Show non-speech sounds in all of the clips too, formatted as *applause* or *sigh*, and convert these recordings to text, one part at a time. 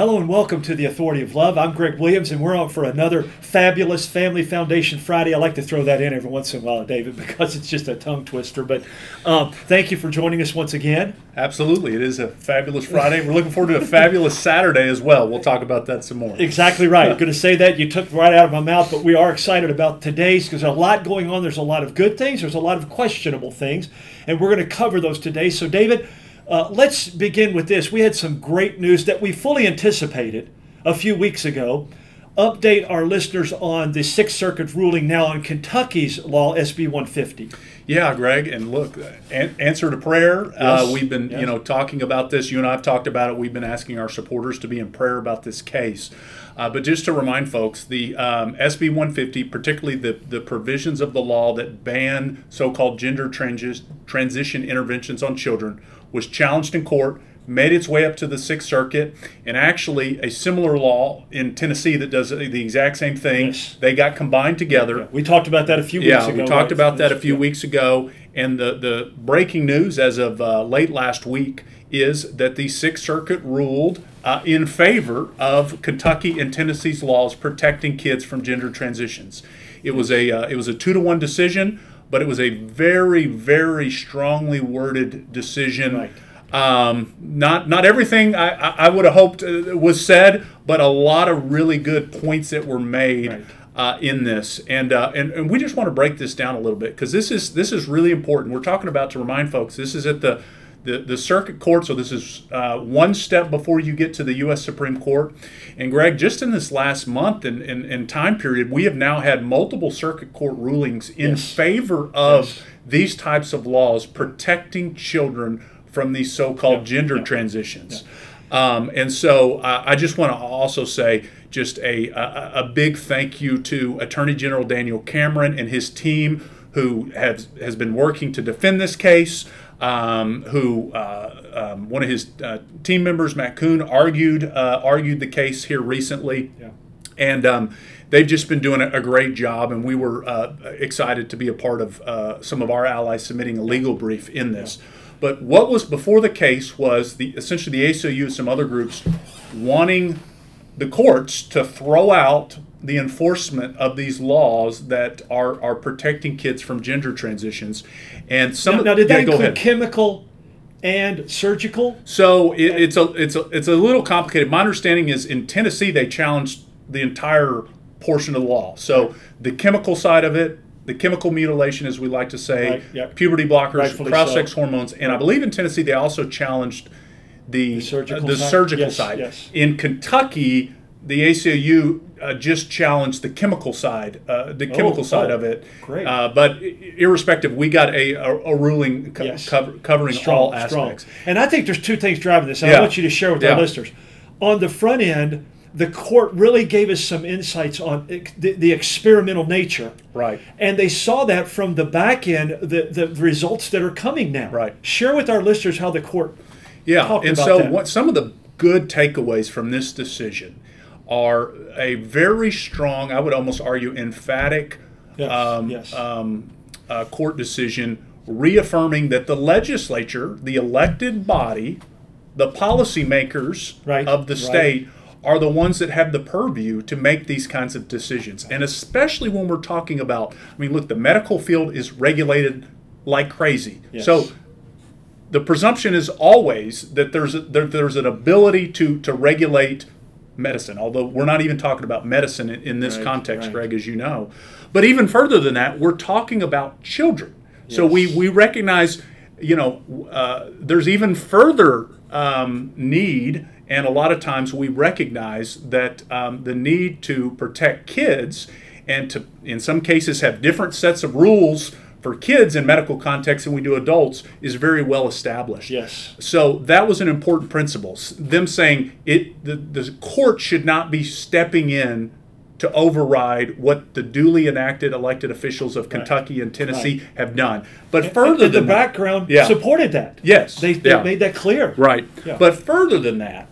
Hello and welcome to the Authority of Love. I'm Greg Williams, and we're on for another fabulous Family Foundation Friday. I like to throw that in every once in a while, David, *laughs* because it's just a tongue twister. But um, thank you for joining us once again. Absolutely. It is a fabulous *laughs* Friday. We're looking forward to a fabulous Saturday as well. We'll talk about that some more. Exactly right. I'm Going to say that. You took right out of my mouth, but we are excited about today's because there's a lot going on. There's a lot of good things, there's a lot of questionable things, and we're going to cover those today. So, David, uh, let's begin with this. We had some great news that we fully anticipated a few weeks ago. Update our listeners on the Sixth Circuit ruling now on Kentucky's law, SB 150. Yeah, Greg, and look, an- answer to prayer. Uh, Yes. Uh, we've been, Yes. you know, talking about this. You and I have talked about it. We've been asking our supporters to be in prayer about this case. Uh, but just to remind folks, the um, SB 150, particularly the, the provisions of the law that ban so-called gender transi- transition interventions on children, was challenged in court. Made its way up to the Sixth Circuit, and actually a similar law in Tennessee that does the exact same thing. Yes. They got combined together. We talked about that a few weeks Yeah, ago. we talked right? about that a few Yeah. weeks ago. And the, the breaking news as of uh, late last week is that the Sixth Circuit ruled uh, in favor of Kentucky and Tennessee's laws protecting kids from gender transitions. It was a uh, it was a two to one decision, but it was a very very strongly worded decision. Right. Um, not not everything I, I, would have hoped uh, was said, but a lot of really good points that were made Right. uh, in this, and, uh, and and we just want to break this down a little bit because this is this is really important. We're talking about to remind folks this is at the the, the circuit court, so this is uh, one step before you get to the U.S. Supreme Court. And Greg, just in this last month and, and, and time period, we have now had multiple circuit court rulings in Yes. favor of Yes. these types of laws protecting children from these so-called Yeah, gender yeah. transitions. Um, and so uh, I just want to also say just a, a, a big thank you to Attorney General Daniel Cameron and his team who has, has been working to defend this case. Um, who uh, um, one of his uh, team members, Matt Kuhn, argued uh, argued the case here recently Yeah. and um, they've just been doing a, great job. And we were uh, excited to be a part of uh, some of our allies submitting a legal brief in this. But what was before the case was the essentially the ACLU and some other groups wanting the courts to throw out the enforcement of these laws that are are protecting kids from gender transitions. And some Now, of- now, did that yeah, include chemical and surgical? So it, it's a it's a it's a little complicated. My understanding is in Tennessee they challenged the entire portion of the law. So the chemical side of it, the chemical mutilation, as we like to say, Right, yep. puberty blockers, Rightfully cross-sex so. hormones, and I believe in Tennessee they also challenged the The surgical the side? surgical Yes, side. yes. In Kentucky, the ACLU uh, just challenged the chemical side, uh, the chemical side oh, of it. great. Uh, but irrespective, we got a, a, a ruling co- Yes. cover, covering all aspects. And I think there's two things driving this. and I want you to share with Yeah. our listeners. On the front end, the court really gave us some insights on the, the experimental nature. Right. And they saw that from the back end, the, the results that are coming now. Right. Share with our listeners how the court Yeah, and so what, some of the good takeaways from this decision are a very strong, I would almost argue, emphatic Yes, um, yes. um, uh, court decision reaffirming that the legislature, the elected body, the policymakers Right, of the right. state are the ones that have the purview to make these kinds of decisions. And especially when we're talking about, I mean, look, the medical field is regulated like crazy. Yes. So the presumption is always that there's a, there, there's an ability to to regulate medicine. Although we're not even talking about medicine in, in this Right, context, right. Greg, as you know. But even further than that, we're talking about children. So we we recognize, you know, uh, there's even further um, need. And a lot of times we recognize that um, the need to protect kids and to, in some cases, have different sets of rules for kids in medical contexts than we do adults is very well established. Yes. So that was an important principle. Them saying it, the, the court should not be stepping in to override what the duly enacted elected officials of Kentucky and Tennessee have done. But further and the that- background Yeah. supported that. Yes, They, they yeah. made that clear. Right. Yeah. But further than that,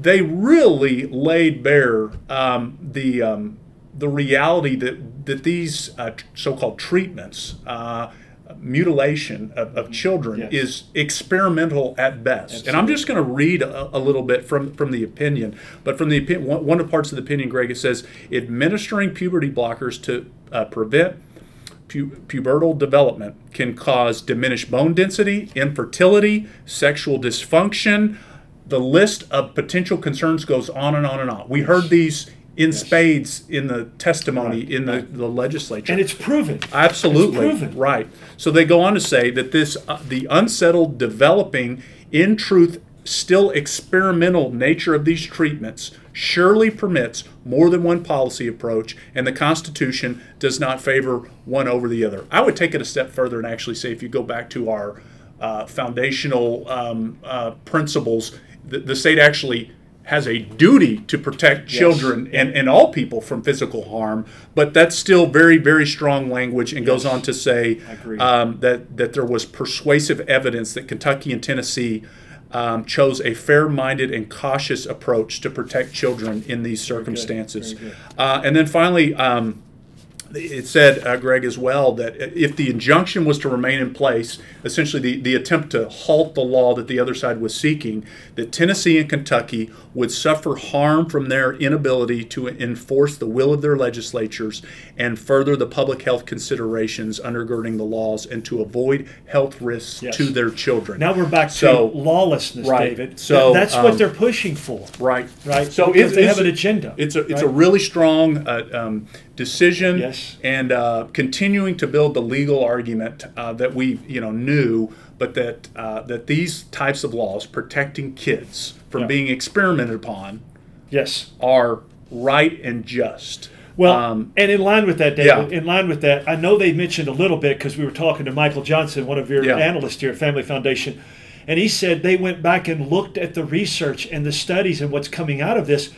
they really laid bare um, the um, the reality that that these uh, so-called treatments uh, mutilation of, of children Yes. is experimental at best. And I'm just going to read a, a little bit from, from the opinion. But from the opinion, one, one of the parts of the opinion, Greg, it says administering puberty blockers to uh, prevent pu- pubertal development can cause diminished bone density, infertility, sexual dysfunction. The list of potential concerns goes on and on and on. We heard these in spades in the testimony Right, in the, the legislature. And it's proven. Absolutely It's proven. right. So they go on to say that this uh, the unsettled, developing, in truth, still experimental nature of these treatments surely permits more than one policy approach, and the Constitution does not favor one over the other. I would take it a step further and actually say, if you go back to our uh, foundational um, uh, principles, the, the state actually has a duty to protect children and, and all people from physical harm, but that's still very, very strong language and goes on to say um, that, that there was persuasive evidence that Kentucky and Tennessee um, chose a fair minded and cautious approach to protect children in these circumstances. very good. Uh, and then finally, um, it said, uh, Greg, as well, that if the injunction was to remain in place, essentially the, the attempt to halt the law that the other side was seeking, that Tennessee and Kentucky would suffer harm from their inability to enforce the will of their legislatures and further the public health considerations undergirding the laws and to avoid health risks Yes. to their children. Now we're back to So- lawlessness, Right. David. So, Th- that's um, what they're pushing for. Right. Right. So they have an agenda, It's a it's a really strong uh, um, decision. Yes. And uh, continuing to build the legal argument uh, that we you know knew, but that uh, that these types of laws protecting kids from Yeah. being experimented upon Yes. are right and just. Well, Um, and in line with that, David, yeah. in line with that, I know they mentioned a little bit because we were talking to Michael Johnson, one of your Yeah. analysts here at Family Foundation, and he said they went back and looked at the research and the studies and what's coming out of this.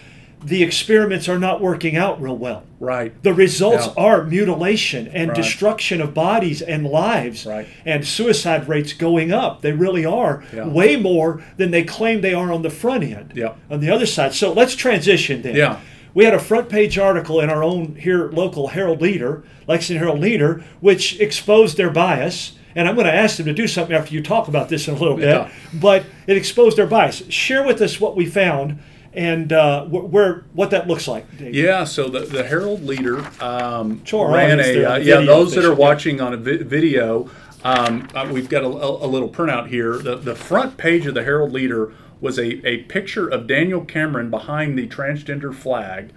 The experiments are not working out real well. right. The results Yeah. are mutilation and Right. destruction of bodies and lives, Right. and suicide rates going up. They really are Yeah. way more than they claim they are on the front end. Yeah. On the other side. So let's transition then. Yeah. We had a front page article in our own here local Herald Leader, Lexington Herald Leader, which exposed their bias. And I'm going to ask them to do something after you talk about this in a little bit. Yeah. But it exposed their bias. Share with us what we found and uh, wh- where what that looks like. David. Yeah, so the, the Herald Leader um, our ran a uh, yeah. Those that are watching on a vi- video, um, uh, we've got a, a, a little printout here. The the front page of the Herald Leader was a, a picture of Daniel Cameron behind the transgender flag,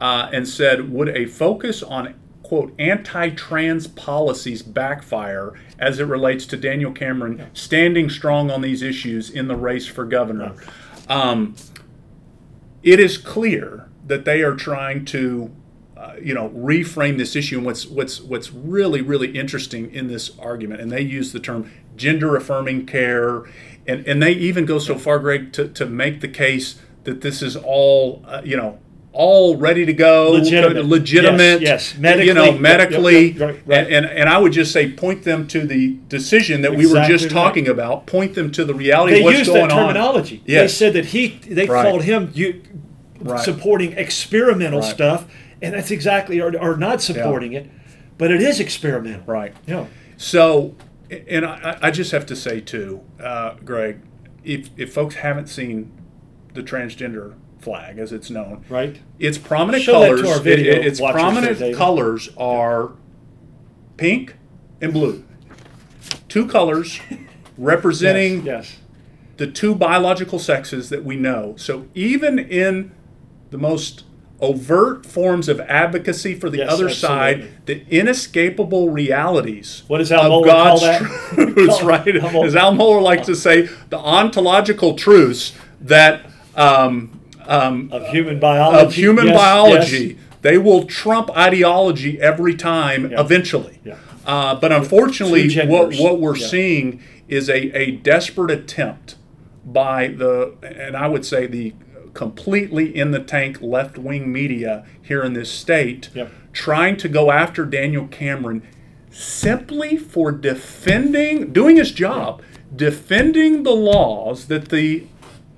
uh, and said, "Would a focus on quote anti-trans policies backfire as it relates to Daniel Cameron standing strong on these issues in the race for governor?" Um, it is clear that they are trying to uh, you know reframe this issue. And what's what's what's really really interesting in this argument and they use the term gender affirming care. And and they even go so far greg to, to make the case that this is all uh, you know all ready to go Legitimate. legitimate Yes, yes. you Medically, know yep, yep, medically right, right. And, and and i would just say point them to the decision that we were just talking about point them to the reality They of what's used going that on terminology. They said that he they called him you supporting experimental stuff, and that's exactly or, or not supporting it, but it is experimental. right Yeah. So, and I, I just have to say too, uh, Greg, if, if folks haven't seen the transgender flag as it's known, Right. its prominent Show that to colors, our video it- its prominent there, colors are pink and blue. Two colors *laughs* representing Yes. the two biological sexes that we know. So even in the most overt forms of advocacy for the Yes, other absolutely. side, the inescapable realities what is Al of Mohler God's truths, *laughs* *laughs* right? Al As Al Mohler likes to say, the ontological truths that um, um, Of human biology. of human Yes, biology, yes. they will trump ideology every time, Yeah. eventually. Yeah. Uh, but unfortunately, what, what we're Yeah. seeing is a, a desperate attempt by the, and I would say the completely in the tank left wing media here in this state, Yep. trying to go after Daniel Cameron simply for defending, doing his job, defending the laws that the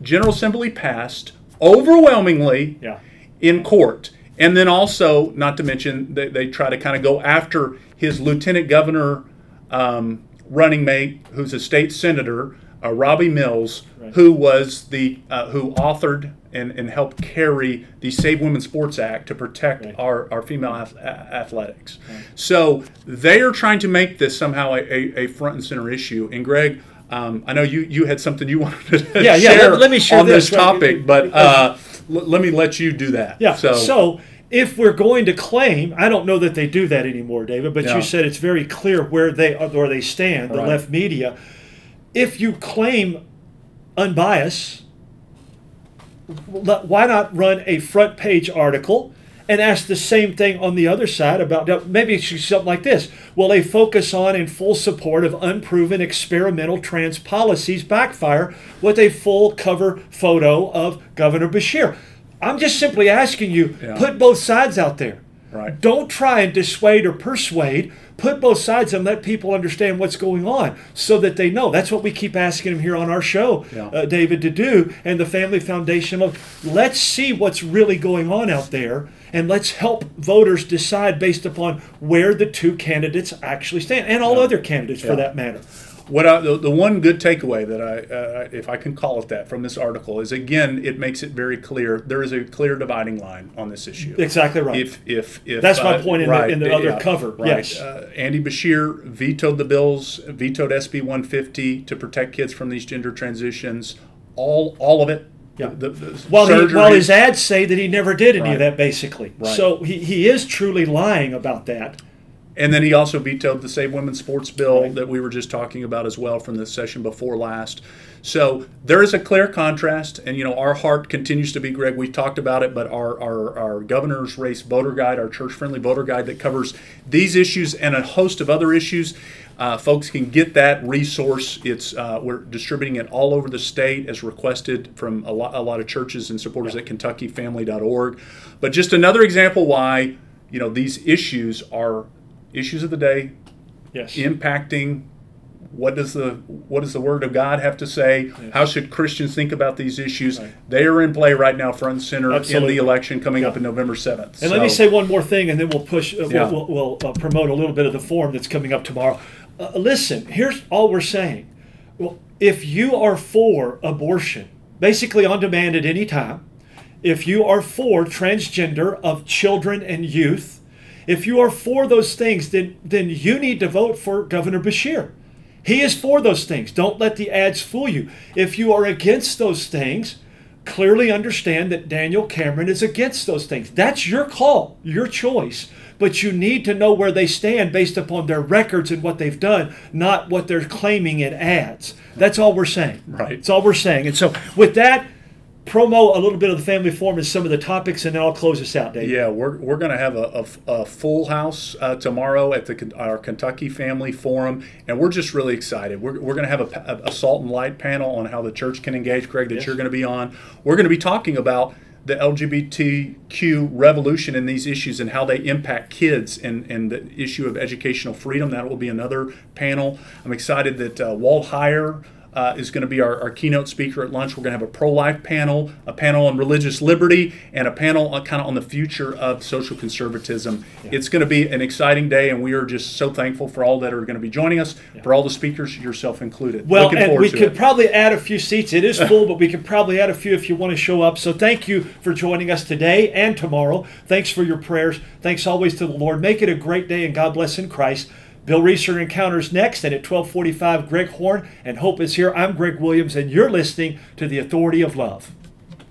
General Assembly passed overwhelmingly Yeah. in court. And then also, not to mention, they, they try to kind of go after his lieutenant governor um, running mate, who's a state senator, uh, Robby Mills, Right. who was the uh, who authored and, and helped carry the Save Women Sports Act to protect Right. our, our female ath- athletics. So they are trying to make this somehow a, a, a front and center issue. And Greg, um, I know you, you had something you *laughs* wanted to Yeah, yeah, share let- let me share on this, this, right. topic, but uh, l- let me let you do that. Yeah. So, So, if we're going to claim, I don't know that they do that anymore, David, but Yeah. you said it's very clear where they where they stand, the Right. left media. If you claim unbiased, why not run a front page article and ask the same thing on the other side about maybe it should be something like this? Will they focus on in full support of unproven experimental trans policies backfire with a full cover photo of Governor Beshear? I'm just simply asking you, Yeah. put both sides out there. Right. Don't try and dissuade or persuade. Put both sides and let people understand what's going on so that they know. That's what we keep asking them here on our show, Yeah. uh, David, to do. And the Family Foundation of let's see what's really going on out there and let's help voters decide based upon where the two candidates actually stand and all other candidates for that matter. What I, the, the one good takeaway that I, uh, if I can call it that, from this article is again, it makes it very clear there is a clear dividing line on this issue. Exactly right. If if if That's my uh, point in the- in the other cover, right. yes. Uh, Andy Beshear vetoed the bills, vetoed SB 150 to protect kids from these gender transitions. All all of it. Yeah. The, the While, he, while his ads say that he never did any Right. of that, basically. Right. So he, he is truly lying about that. And then he also vetoed the Save Women's Sports bill Right. that we were just talking about as well from the session before last. So there is a clear contrast, and you know our heart continues to be Greg. We've talked about it, but our our, our governor's race voter guide, our church friendly voter guide that covers these issues and a host of other issues. Uh, folks can get that resource. It's uh, we're distributing it all over the state as requested from a lot a lot of churches and supporters at KentuckyFamily.org. But just another example why you know these issues are issues of the day Yes. impacting what does the what does the word of God have to say? How should Christians think about these issues? Right. They are in play right now, front and center Absolutely. in the election coming up in November seventh. And let me say one more thing, and then we'll push. Uh, Yeah. We'll, we'll, we'll uh, promote a little bit of the forum that's coming up tomorrow. Uh, listen, here's all we're saying. Well, if you are for abortion, basically on demand at any time, if you are for transgender of children and youth, if you are for those things, then then you need to vote for Governor Beshear. He is for those things. Don't let the ads fool you. If you are against those things, clearly understand that Daniel Cameron is against those things. That's your call, your choice. But you need to know where they stand based upon their records and what they've done, not what they're claiming in ads. That's all we're saying. Right. That's all we're saying. And so, with that, promo a little bit of the family forum and some of the topics, and then I'll close us out, Dave. Yeah, we're, we're going to have a, a, a full house uh, tomorrow at the our Kentucky Family Forum, and we're just really excited. We're, we're going to have a, a salt and light panel on how the church can engage. Greg, that Yes. you're going to be on. We're going to be talking about the LGBTQ revolution and these issues and how they impact kids and, and the issue of educational freedom. That will be another panel. I'm excited that uh, Walt Heyer uh, is going to be our, our keynote speaker at lunch. We're going to have a pro life panel, a panel on religious liberty, and a panel on, kind of on the future of social conservatism. It's going to be an exciting day, and we are just so thankful for all that are going to be joining us, for all the speakers, yourself included. Well, Looking and we could it. probably add a few seats. It is *laughs* full, but we could probably add a few if you want to show up. So thank you for joining us today and tomorrow. Thanks for your prayers. Thanks always to the Lord. Make it a great day and God bless in Christ. Bill Reeser encounters next, and at 1245, Greg Horn and Hope is here. I'm Greg Williams, and you're listening to the Authority of Love.